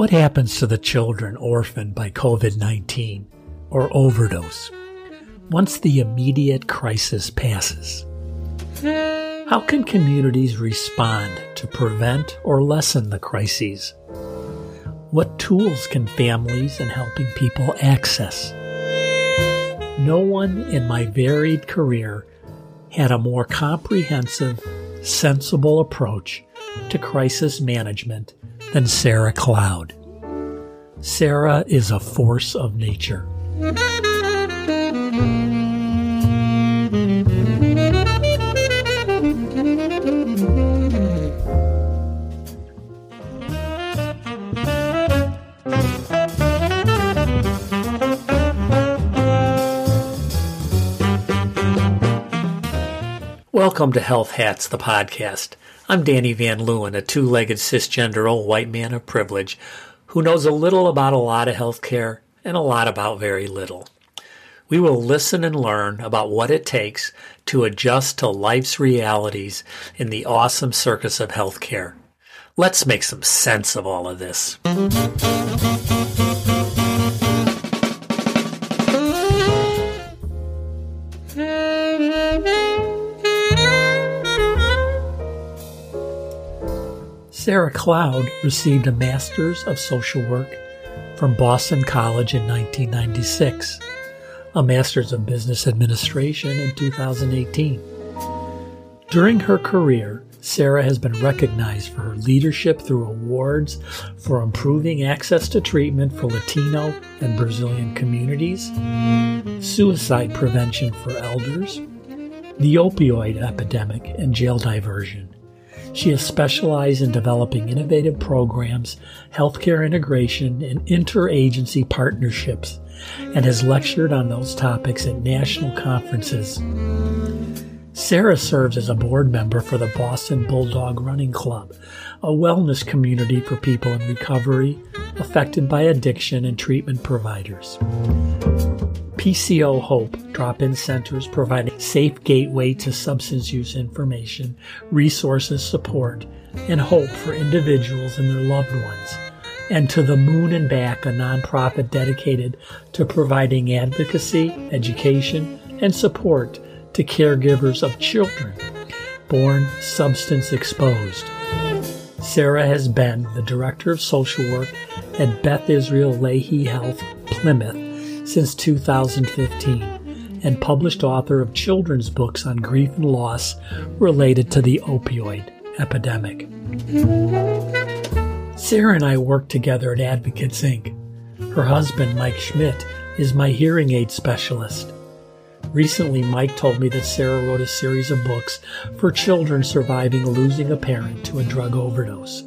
What happens to the children orphaned by COVID 19 or overdose once the immediate crisis passes? How can communities respond to prevent or lessen the crises? What tools can families and helping people access? No one in my varied career had a more comprehensive, sensible approach to crisis management than Sarah Cloud. Sarah is a force of nature. Welcome to Health Hats, the podcast. I'm Danny Van Leeuwen, a two legged cisgender old white man of privilege who knows a little about a lot of healthcare and a lot about very little. We will listen and learn about what it takes to adjust to life's realities in the awesome circus of healthcare. Let's make some sense of all of this. Sarah Cloud received a Master's of Social Work from Boston College in 1996, a Master's of Business Administration in 2018. During her career, Sarah has been recognized for her leadership through awards for improving access to treatment for Latino and Brazilian communities, suicide prevention for elders, the opioid epidemic, and jail diversion. She has specialized in developing innovative programs, healthcare integration, and interagency partnerships, and has lectured on those topics at national conferences. Sarah serves as a board member for the Boston Bulldog Running Club, a wellness community for people in recovery affected by addiction and treatment providers. PCO Hope drop in centers provide a safe gateway to substance use information, resources, support, and hope for individuals and their loved ones. And to the Moon and Back, a nonprofit dedicated to providing advocacy, education, and support to caregivers of children born substance exposed. Sarah has been the Director of Social Work at Beth Israel Lahey Health, Plymouth since 2015 and published author of children's books on grief and loss related to the opioid epidemic. Sarah and I work together at Advocates Inc. Her husband, Mike Schmidt, is my hearing aid specialist. Recently, Mike told me that Sarah wrote a series of books for children surviving losing a parent to a drug overdose.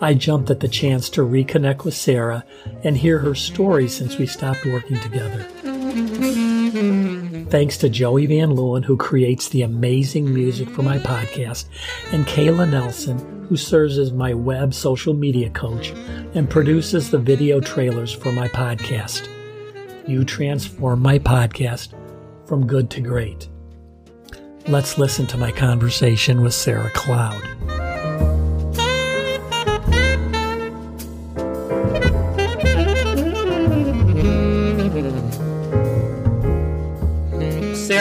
I jumped at the chance to reconnect with Sarah and hear her story since we stopped working together. Thanks to Joey Van Leeuwen, who creates the amazing music for my podcast, and Kayla Nelson, who serves as my web social media coach and produces the video trailers for my podcast. You transform my podcast from good to great. Let's listen to my conversation with Sarah Cloud.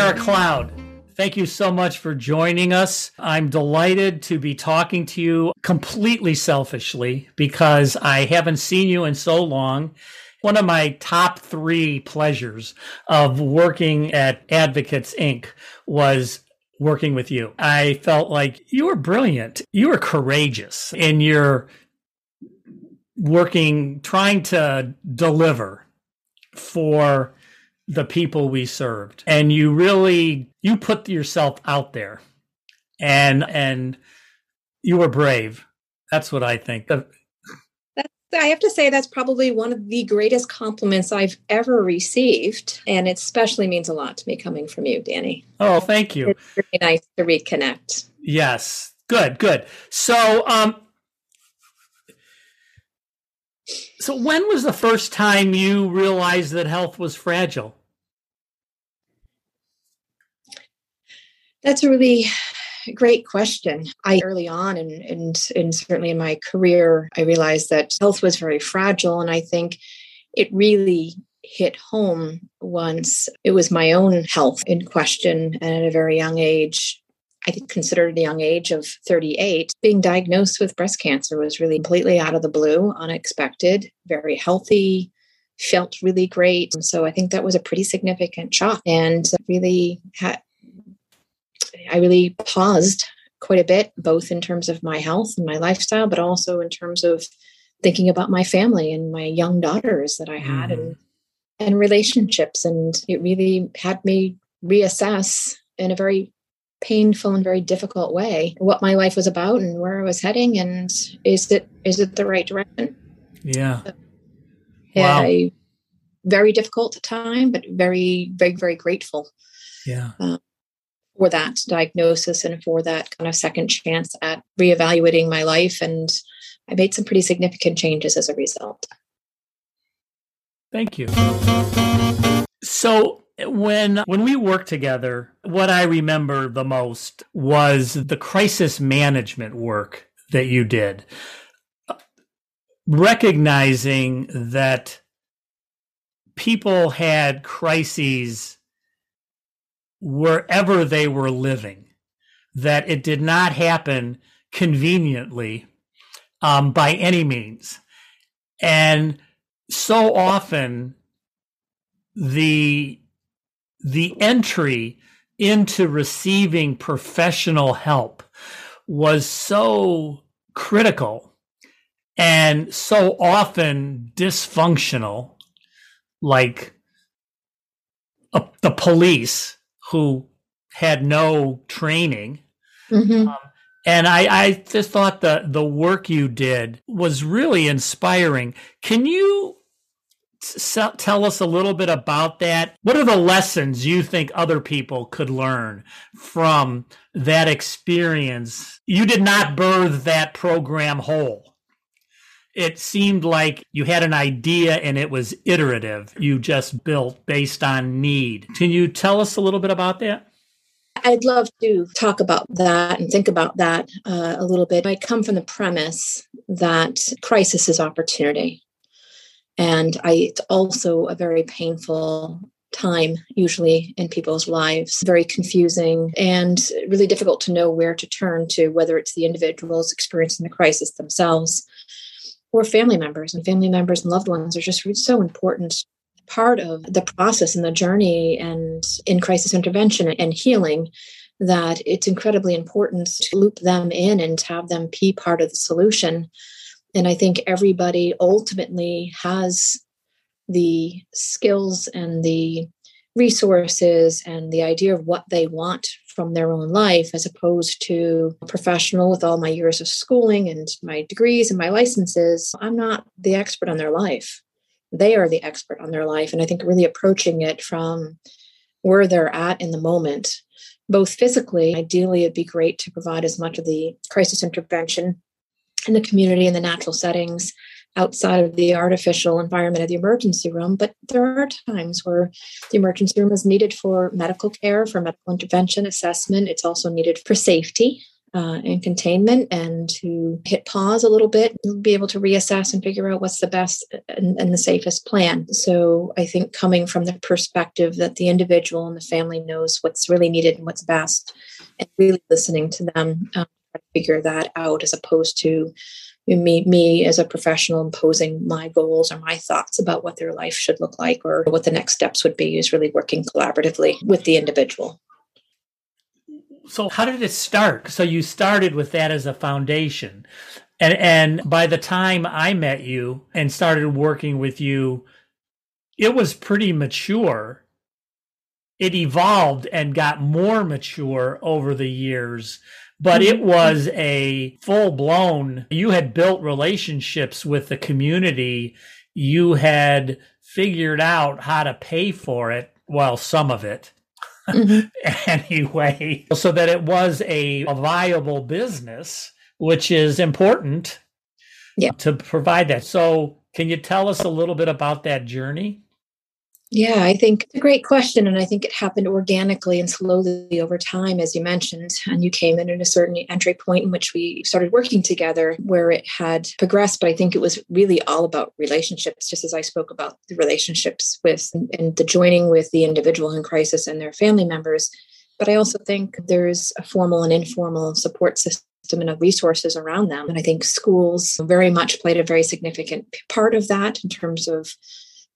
Sarah Cloud, thank you so much for joining us. I'm delighted to be talking to you completely selfishly because I haven't seen you in so long. One of my top three pleasures of working at Advocates Inc. was working with you. I felt like you were brilliant. You were courageous in your working, trying to deliver for the people we served. And you really you put yourself out there. And and you were brave. That's what i think that's, i have to say that's probably one of the greatest compliments i've ever received. And it especially means a lot to me coming from you danny. Oh thank you. It's really nice to reconnect. Yes. Good good. So um so when was the first time you realized that health was fragile? That's a really great question. I early on and, and and certainly in my career, I realized that health was very fragile. And I think it really hit home once it was my own health in question and at a very young age. I think considered a young age of 38. Being diagnosed with breast cancer was really completely out of the blue, unexpected, very healthy, felt really great. So I think that was a pretty significant shock and really had I really paused quite a bit, both in terms of my health and my lifestyle, but also in terms of thinking about my family and my young daughters that I had mm. and mm-hmm. and relationships. And it really had me reassess in a very painful and very difficult way what my life was about and where I was heading and is it is it the right direction? Yeah. So, yeah. Wow. very difficult time, but very, very, very grateful. Yeah. Uh, for that diagnosis and for that kind of second chance at reevaluating my life. And I made some pretty significant changes as a result. Thank you. So when when we worked together, what I remember the most was the crisis management work that you did. Recognizing that people had crises wherever they were living, that it did not happen conveniently um, by any means. And so often the the entry into receiving professional help was so critical and so often dysfunctional like uh, the police who had no training. Mm-hmm. Um, and I, I just thought the the work you did was really inspiring. Can you tell us a little bit about that? What are the lessons you think other people could learn from that experience? You did not birth that program whole it seemed like you had an idea and it was iterative. You just built based on need. Can you tell us a little bit about that? I'd love to talk about that and think about that uh, a little bit. I come from the premise that crisis is opportunity. And I, it's also a very painful time, usually in people's lives, very confusing and really difficult to know where to turn to, whether it's the individuals experiencing the crisis themselves or family members. And family members and loved ones are just so important part of the process and the journey and in crisis intervention and healing that it's incredibly important to loop them in and to have them be part of the solution and i think everybody ultimately has the skills and the resources and the idea of what they want from their own life as opposed to a professional with all my years of schooling and my degrees and my licenses. I'm not the expert on their life. They are the expert on their life. And i think really approaching it from where they're at in the moment both physically ideally it'd be great to provide as much of the crisis intervention in the community in the natural settings outside of the artificial environment of the emergency room. But there are times where the emergency room is needed for medical care, for medical intervention, assessment. It's also needed for safety. Uh, and containment, and to hit pause a little bit, and be able to reassess and figure out what's the best and, and the safest plan. So, I think coming from the perspective that the individual and the family knows what's really needed and what's best, and really listening to them um, figure that out, as opposed to me, me as a professional imposing my goals or my thoughts about what their life should look like or what the next steps would be is really working collaboratively with the individual. So how did it start? So you started with that as a foundation. And and by the time i met you and started working with you it was pretty mature. It evolved and got more mature over the years but it mm-hmm. was a full blown, you had built relationships with the community. You had figured out how to pay for it. Well, some of it. Mm-hmm. anyway, so that it was a, a viable business, which is important yeah. to provide that. So, can you tell us a little bit about that journey? Yeah, I think it's a great question. And I think it happened organically and slowly over time, as you mentioned. And you came in at a certain entry point in which we started working together where it had progressed. But I think it was really all about relationships, just as I spoke about the relationships with and the joining with the individual in crisis and their family members. But I also think there's a formal and informal support system and of resources around them. And I think schools very much played a very significant part of that in terms of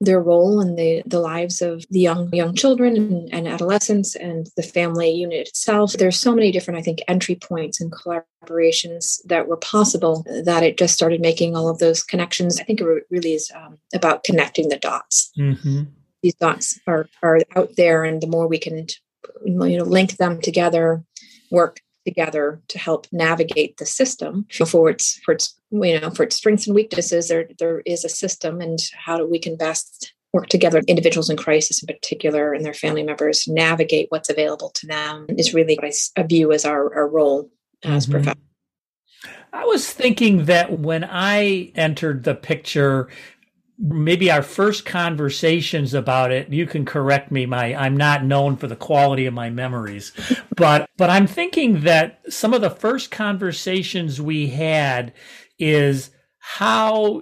their role in the, the lives of the young young children and, and, adolescents and the family unit itself. There's so many different, I think, entry points and collaborations that were possible that it just started making all of those connections. I think it really is um, about connecting the dots. Mm-hmm. These dots are are out there, and the more we can, you know, link them together, work together to help navigate the system for its for its you know for its strengths and weaknesses there there is a system and how do we can best work together individuals in crisis in particular and their family members navigate what's available to them is really what i view as our, our role as mm-hmm. professionals I was thinking that when I entered the picture, maybe our first conversations about it you can correct me my i'm not known for the quality of my memories but but i'm thinking that some of the first conversations we had is how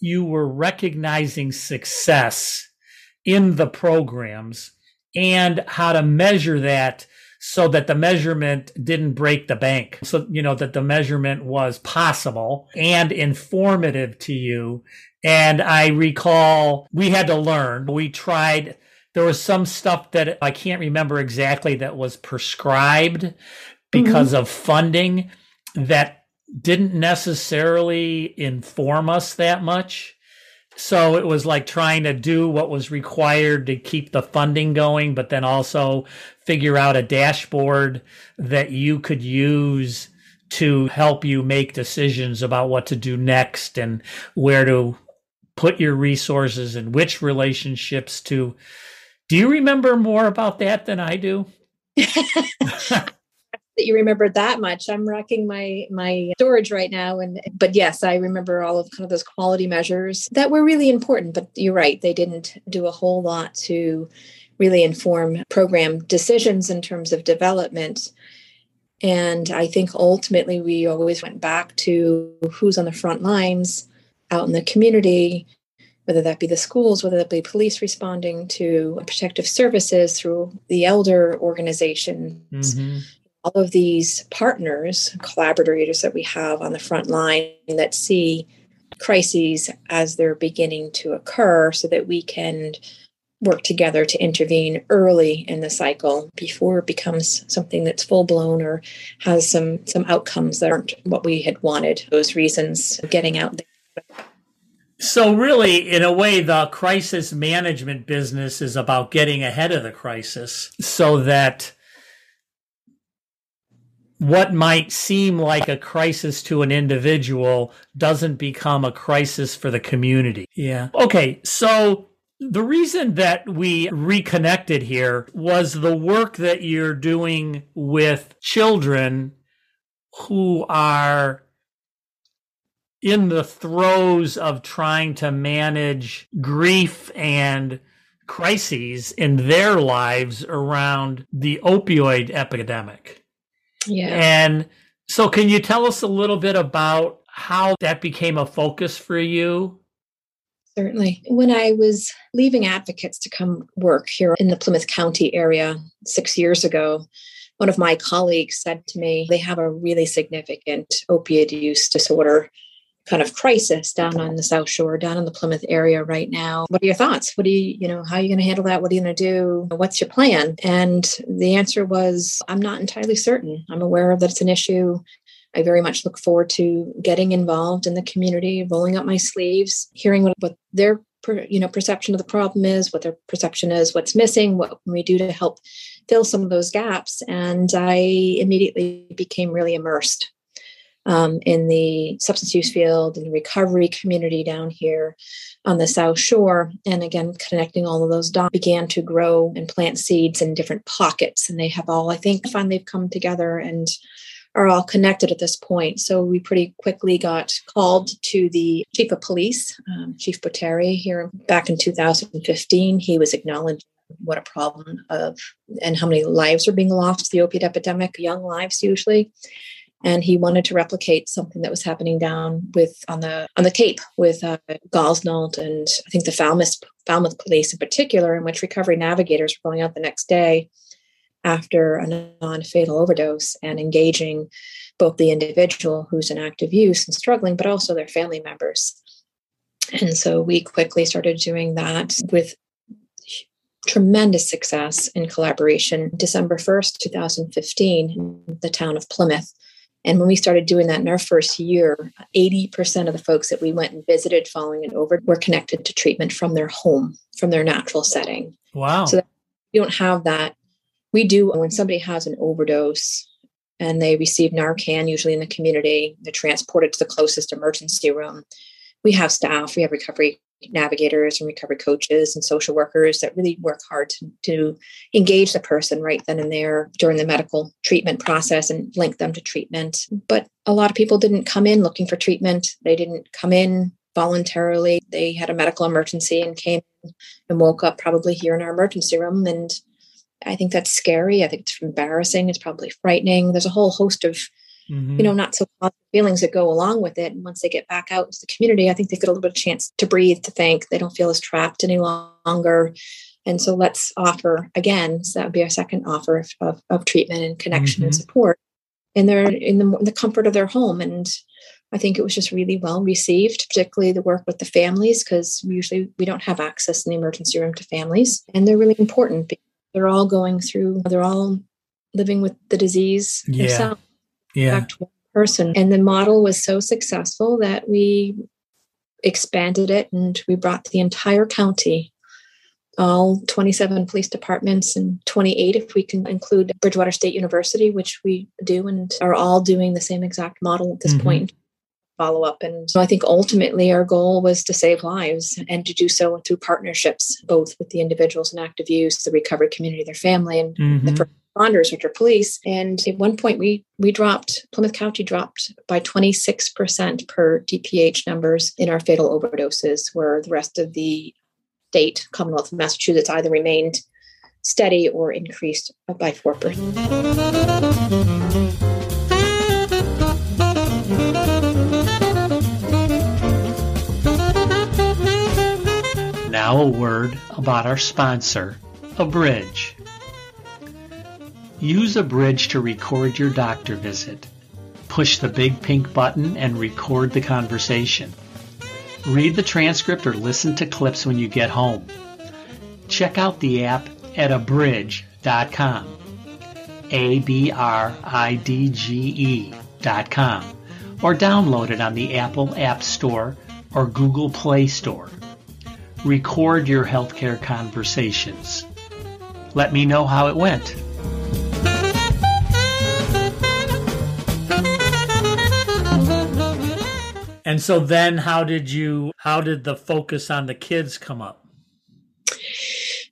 you were recognizing success in the programs and how to measure that so that the measurement didn't break the bank. So, you know, that the measurement was possible and informative to you and I recall we had to learn. We tried, there was some stuff that I can't remember exactly that was prescribed because mm-hmm. of funding that didn't necessarily inform us that much. So it was like trying to do what was required to keep the funding going, but then also figure out a dashboard that you could use to help you make decisions about what to do next and where to put your resources and which relationships to. Do you remember more about that than I do? that you remember that much. I'm racking my my storage right now, and but yes, I remember all of kind of those quality measures that were really important. But you're right; they didn't do a whole lot to really inform program decisions in terms of development. And I think ultimately we always went back to who's on the front lines out in the community, whether that be the schools, whether that be police responding to protective services through the elder organizations. Mm-hmm. All of these partners, collaborators that we have on the front line that see crises as they're beginning to occur so that we can work together to intervene early in the cycle before it becomes something that's full blown or has some some outcomes that aren't what we had wanted those reasons getting out there so, really, in a way, the crisis management business is about getting ahead of the crisis so that what might seem like a crisis to an individual doesn't become a crisis for the community. Yeah. Okay. So, the reason that we reconnected here was the work that you're doing with children who are in the throes of trying to manage grief and crises in their lives around the opioid epidemic. Yeah. And so, can you tell us a little bit about how that became a focus for you? Certainly. When I was leaving advocates to come work here in the Plymouth County area six years ago, one of my colleagues said to me, they have a really significant opioid use disorder kind of crisis down on the South Shore, down in the Plymouth area right now. What are your thoughts? What do you, you know, how are you going to handle that? What are you going to do? What's your plan? And the answer was, I'm not entirely certain. I'm aware that it's an issue. I very much look forward to getting involved in the community, rolling up my sleeves, hearing what, what their you know perception of the problem is, what their perception is, what's missing, what can we do to help fill some of those gaps. And I immediately became really immersed um, in the substance use field and the recovery community down here on the South Shore. And again, connecting all of those dots began to grow and plant seeds in different pockets. And they have all, I think, finally come together and are all connected at this point. So we pretty quickly got called to the chief of police, um, Chief Botieri, here back in 2015. He was acknowledging what a problem of and how many lives are being lost to the opiate epidemic, young lives usually. And he wanted to replicate something that was happening down with on the on the Cape with uh, Gosnold and I think the Falmouth Falmouth police in particular, in which recovery navigators were going out the next day after a non-fatal overdose and engaging both the individual who's in active use and struggling, but also their family members. And so we quickly started doing that with tremendous success in collaboration. December 1st, 2015, in the town of Plymouth. And when we started doing that in our first year, 80% of the folks that we went and visited following an over were connected to treatment from their home, from their natural setting. Wow. So you don't have that we do when somebody has an overdose and they receive Narcan, usually in the community, they're transported to the closest emergency room. We have staff, we have recovery navigators and recovery coaches and social workers that really work hard to, to engage the person right then and there during the medical treatment process and link them to treatment. But a lot of people didn't come in looking for treatment. They didn't come in voluntarily. They had a medical emergency and came and woke up probably here in our emergency room and I think that's scary. I think it's embarrassing. It's probably frightening. There's a whole host of, mm-hmm. you know, not so positive feelings that go along with it. And once they get back out into the community, I think they get a little bit of chance to breathe, to think. They don't feel as trapped any longer. And so let's offer again. So that would be our second offer of, of, of treatment and connection mm-hmm. and support. And they're in the, in the comfort of their home. And I think it was just really well received, particularly the work with the families, because usually we don't have access in the emergency room to families. And they're really important because they're all going through, they're all living with the disease yeah. themselves. Yeah. Person. And the model was so successful that we expanded it and we brought the entire county, all 27 police departments and 28 if we can include Bridgewater State University, which we do and are all doing the same exact model at this mm-hmm. point follow up. And so I think ultimately our goal was to save lives and to do so through partnerships, both with the individuals in active use, the recovery community, their family, and mm-hmm. the first responders, which are police. And at one point we we dropped, Plymouth County dropped by 26% per DPH numbers in our fatal overdoses, where the rest of the state, Commonwealth of Massachusetts, either remained steady or increased by 4%. Now, a word about our sponsor, Abridge. Use Abridge to record your doctor visit. Push the big pink button and record the conversation. Read the transcript or listen to clips when you get home. Check out the app at abridge.com. A B R I D G E.com. Or download it on the Apple App Store or Google Play Store. Record your healthcare conversations. Let me know how it went. And so then how did you how did the focus on the kids come up?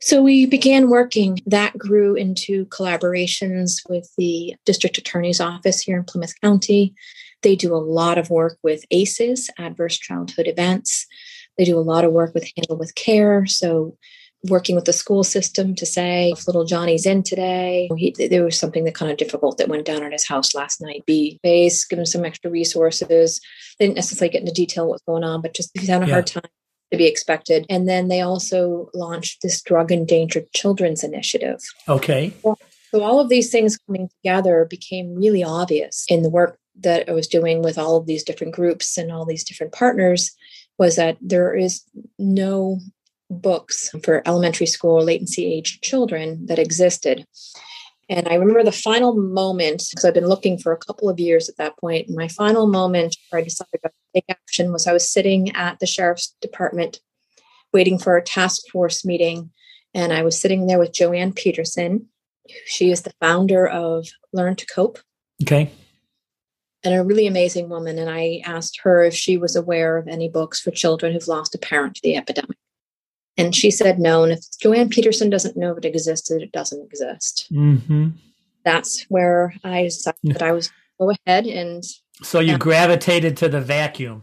So we began working. That grew into collaborations with the district attorney's office here in Plymouth County. They do a lot of work with ACEs, adverse childhood events. They do a lot of work with Handle with Care. So working with the school system to say if little Johnny's in today, he, there was something that kind of difficult that went down at his house last night. Be base, give him some extra resources. They didn't necessarily get into detail what's going on, but just he's having a yeah. hard time to be expected. And then they also launched this drug endangered children's initiative. Okay. So all of these things coming together became really obvious in the work that I was doing with all of these different groups and all these different partners was that there is no books for elementary school latency age children that existed. And I remember the final moment, because I've been looking for a couple of years at that point. My final moment where I decided to take action was I was sitting at the sheriff's department waiting for a task force meeting. And I was sitting there with Joanne Peterson. She is the founder of Learn to Cope. Okay and a really amazing woman. And I asked her if she was aware of any books for children who've lost a parent to the epidemic. And she said no. And if Joanne Peterson doesn't know it existed, it doesn't exist. Mm-hmm. That's where I decided that I was go ahead and. So you gravitated to the vacuum.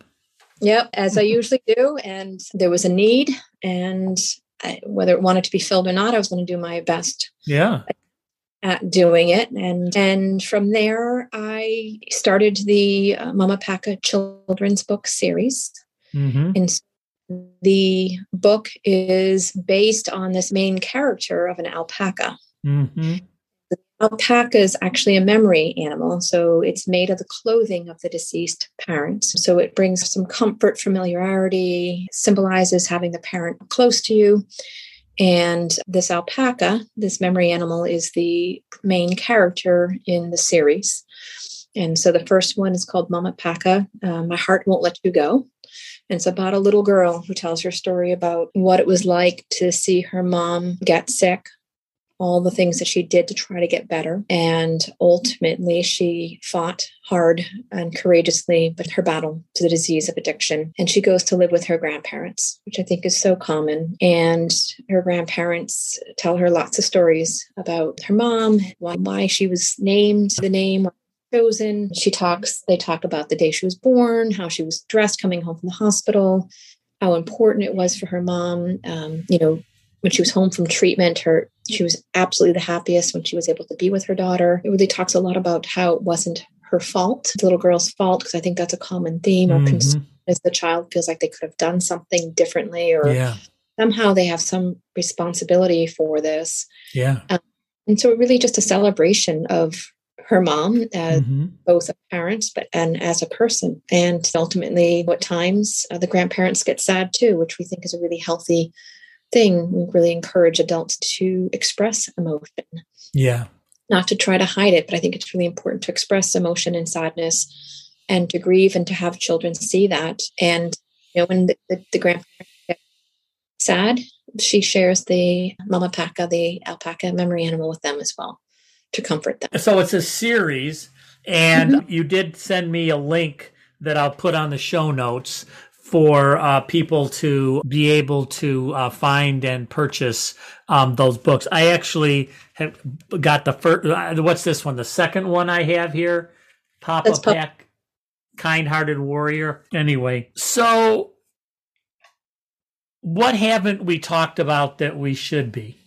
Yep, as I usually do. And there was a need, and I, whether it wanted to be filled or not, I was going to do my best. Yeah. At doing it, and and from there, I started the uh, Mama Paca children's book series, mm-hmm. and the book is based on this main character of an alpaca. Mm-hmm. Alpaca is actually a memory animal, so it's made of the clothing of the deceased parent. So it brings some comfort, familiarity, symbolizes having the parent close to you. And this alpaca, this memory animal, is the main character in the series. And so the first one is called Mama Paca, uh, My Heart Won't Let You Go. And it's about a little girl who tells her story about what it was like to see her mom get sick all the things that she did to try to get better. And ultimately, she fought hard and courageously with her battle to the disease of addiction. And she goes to live with her grandparents, which I think is so common. And her grandparents tell her lots of stories about her mom, why, why she was named the name chosen. She talks, they talk about the day she was born, how she was dressed coming home from the hospital, how important it was for her mom, um, you know, when she was home from treatment, her she was absolutely the happiest when she was able to be with her daughter. It really talks a lot about how it wasn't her fault, the little girl's fault, because I think that's a common theme or mm-hmm. concern as the child feels like they could have done something differently or yeah. somehow they have some responsibility for this. Yeah. Um, and so really just a celebration of her mom as mm-hmm. both a parent but and as a person and ultimately what times uh, the grandparents get sad too which we think is a really healthy thing. We really encourage adults to express emotion. Yeah. Not to try to hide it, but I think it's really important to express emotion and sadness and to grieve and to have children see that. And, you know, when the, the, the grandparents get sad, she shares the mama paca, the alpaca memory animal with them as well to comfort them. So it's a series, and mm-hmm. you did send me a link that I'll put on the show notes for uh, people to be able to uh, find and purchase um, those books. I actually have got the first. Uh, what's this one? The second one I have here, Papa Paca, Kind-Hearted Warrior. Anyway, so what haven't we talked about that we should be?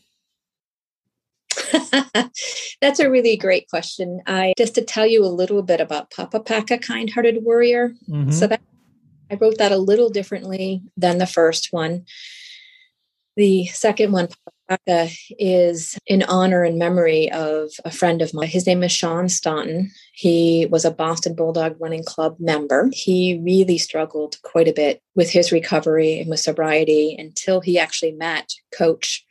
That's a really great question. I just to tell you a little bit about Papa Paca, Kind-Hearted Warrior. Mm-hmm. So that I wrote that a little differently than the first one. The second one, Papa is in honor and memory of a friend of mine. His name is Sean Staunton. He was a Boston Bulldog Running Club member. He really struggled quite a bit with his recovery and with sobriety until he actually met coach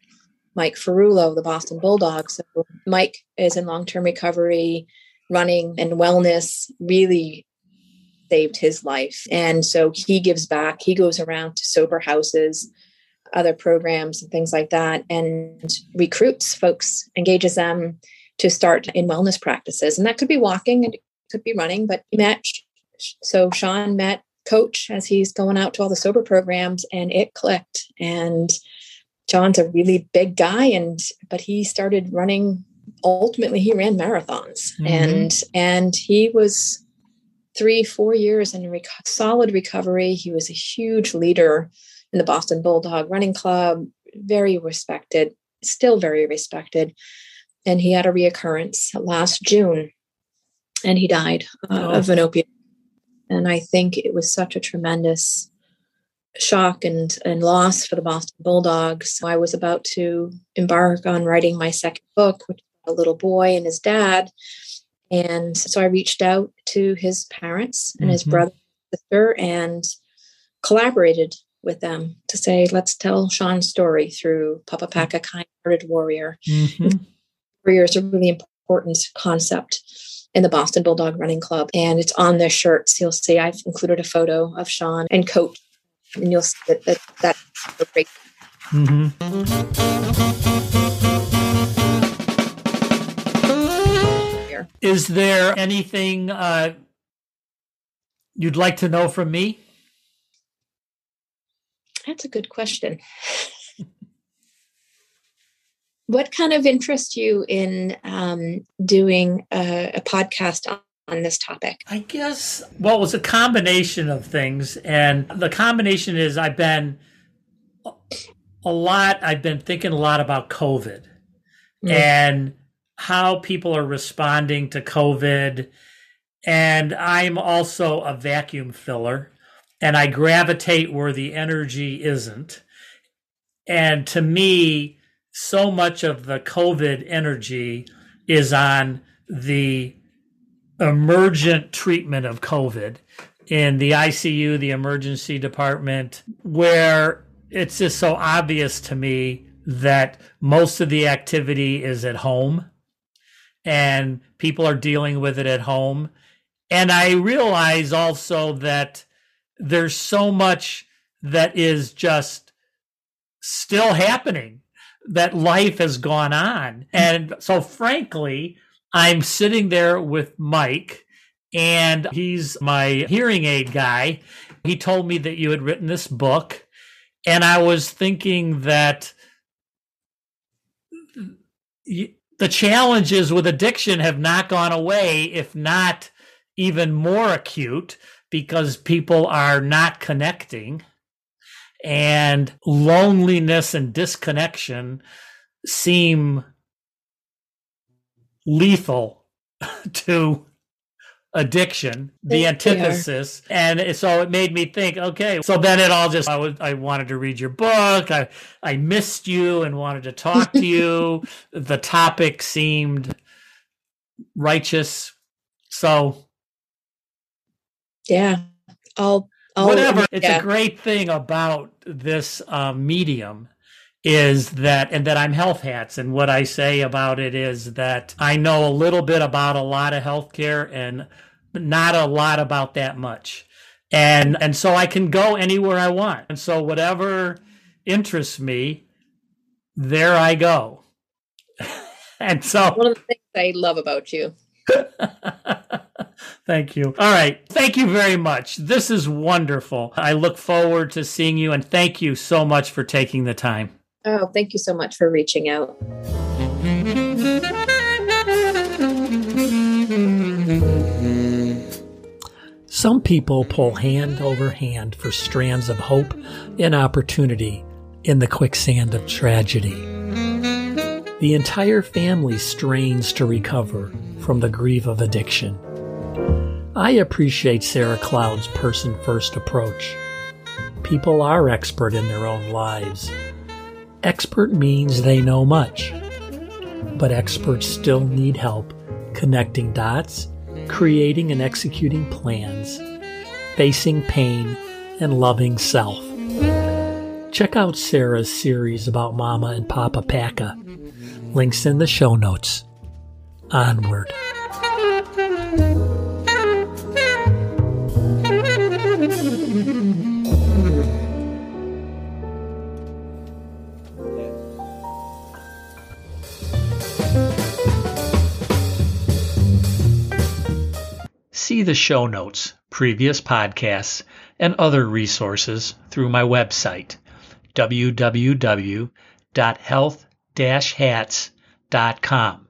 Mike Ferrulo, the Boston Bulldogs. So Mike is in long-term recovery, running and wellness, really saved his life. And so he gives back. He goes around to sober houses, other programs, and things like that, and recruits folks, engages them to start in wellness practices. And that could be walking and it could be running, but he met. So Sean met coach as he's going out to all the sober programs and it clicked. And John's a really big guy and but he started running ultimately he ran marathons mm-hmm. and and he was three, four years in rec- solid recovery. He was a huge leader in the Boston Bulldog Running Club, very respected, still very respected. And he had a reoccurrence last June and he died uh, oh. of an opiate. And I think it was such a tremendous shock and, and loss for the Boston Bulldogs. I was about to embark on writing my second book, which a little boy and his dad. And so I reached out to his parents and mm-hmm. his brother and sister and collaborated with them to say, let's tell Sean's story through Papa Paca Kind Hearted Warrior. Mm-hmm. Warrior is a really important concept in the Boston Bulldog Running Club. And it's on their shirts. You'll see I've included a photo of Sean and Coach. And you'll see that, that that's great. Mm-hmm. Is there anything uh, you'd like to know from me? That's a good question. what kind of interests you in um, doing a, a, podcast on this topic? I guess, well, it was a combination of things. And the combination is I've been a lot, I've been thinking a lot about COVID mm. and how people are responding to COVID. And I'm also a vacuum filler and I gravitate where the energy isn't. And to me, so much of the COVID energy is on the emergent treatment of COVID in the ICU, the emergency department, where it's just so obvious to me that most of the activity is at home and people are dealing with it at home. And I realize also that there's so much that is just still happening that life has gone on. And so, frankly, I'm sitting there with Mike, and he's my hearing aid guy. He told me that you had written this book, and I was thinking that the challenges with addiction have not gone away, if not even more acute, because people are not connecting and loneliness and disconnection seem lethal to addiction the antithesis. And so it made me think okay so then it all just I, was, I wanted to read your book. I i missed you and wanted to talk to you. The topic seemed righteous. So yeah i'll Oh, whatever. It's a great thing about this um, medium is that, and that I'm health hats. And what I say about it is that I know a little bit about a lot of healthcare and not a lot about that much. And, and so I can go anywhere I want. And so whatever interests me, there I go. and so one of the things I love about you. Thank you. All right. Thank you very much. This is wonderful. I look forward to seeing you and thank you so much for taking the time. Oh, thank you so much for reaching out. Some people pull hand over hand for strands of hope and opportunity in the quicksand of tragedy. The entire family strains to recover from the grief of addiction. I appreciate Sarah Cloud's person first approach. People are expert in their own lives. Expert means they know much, but experts still need help connecting dots, creating and executing plans, facing pain, and loving self. Check out Sarah's series about Mama and Papa Paca. Links in the show notes. Onward. See the show notes, previous podcasts, and other resources through my website, www.health-hats.com.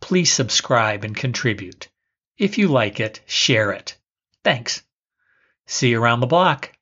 Please subscribe and contribute. If you like it, share it. Thanks. See you around the block.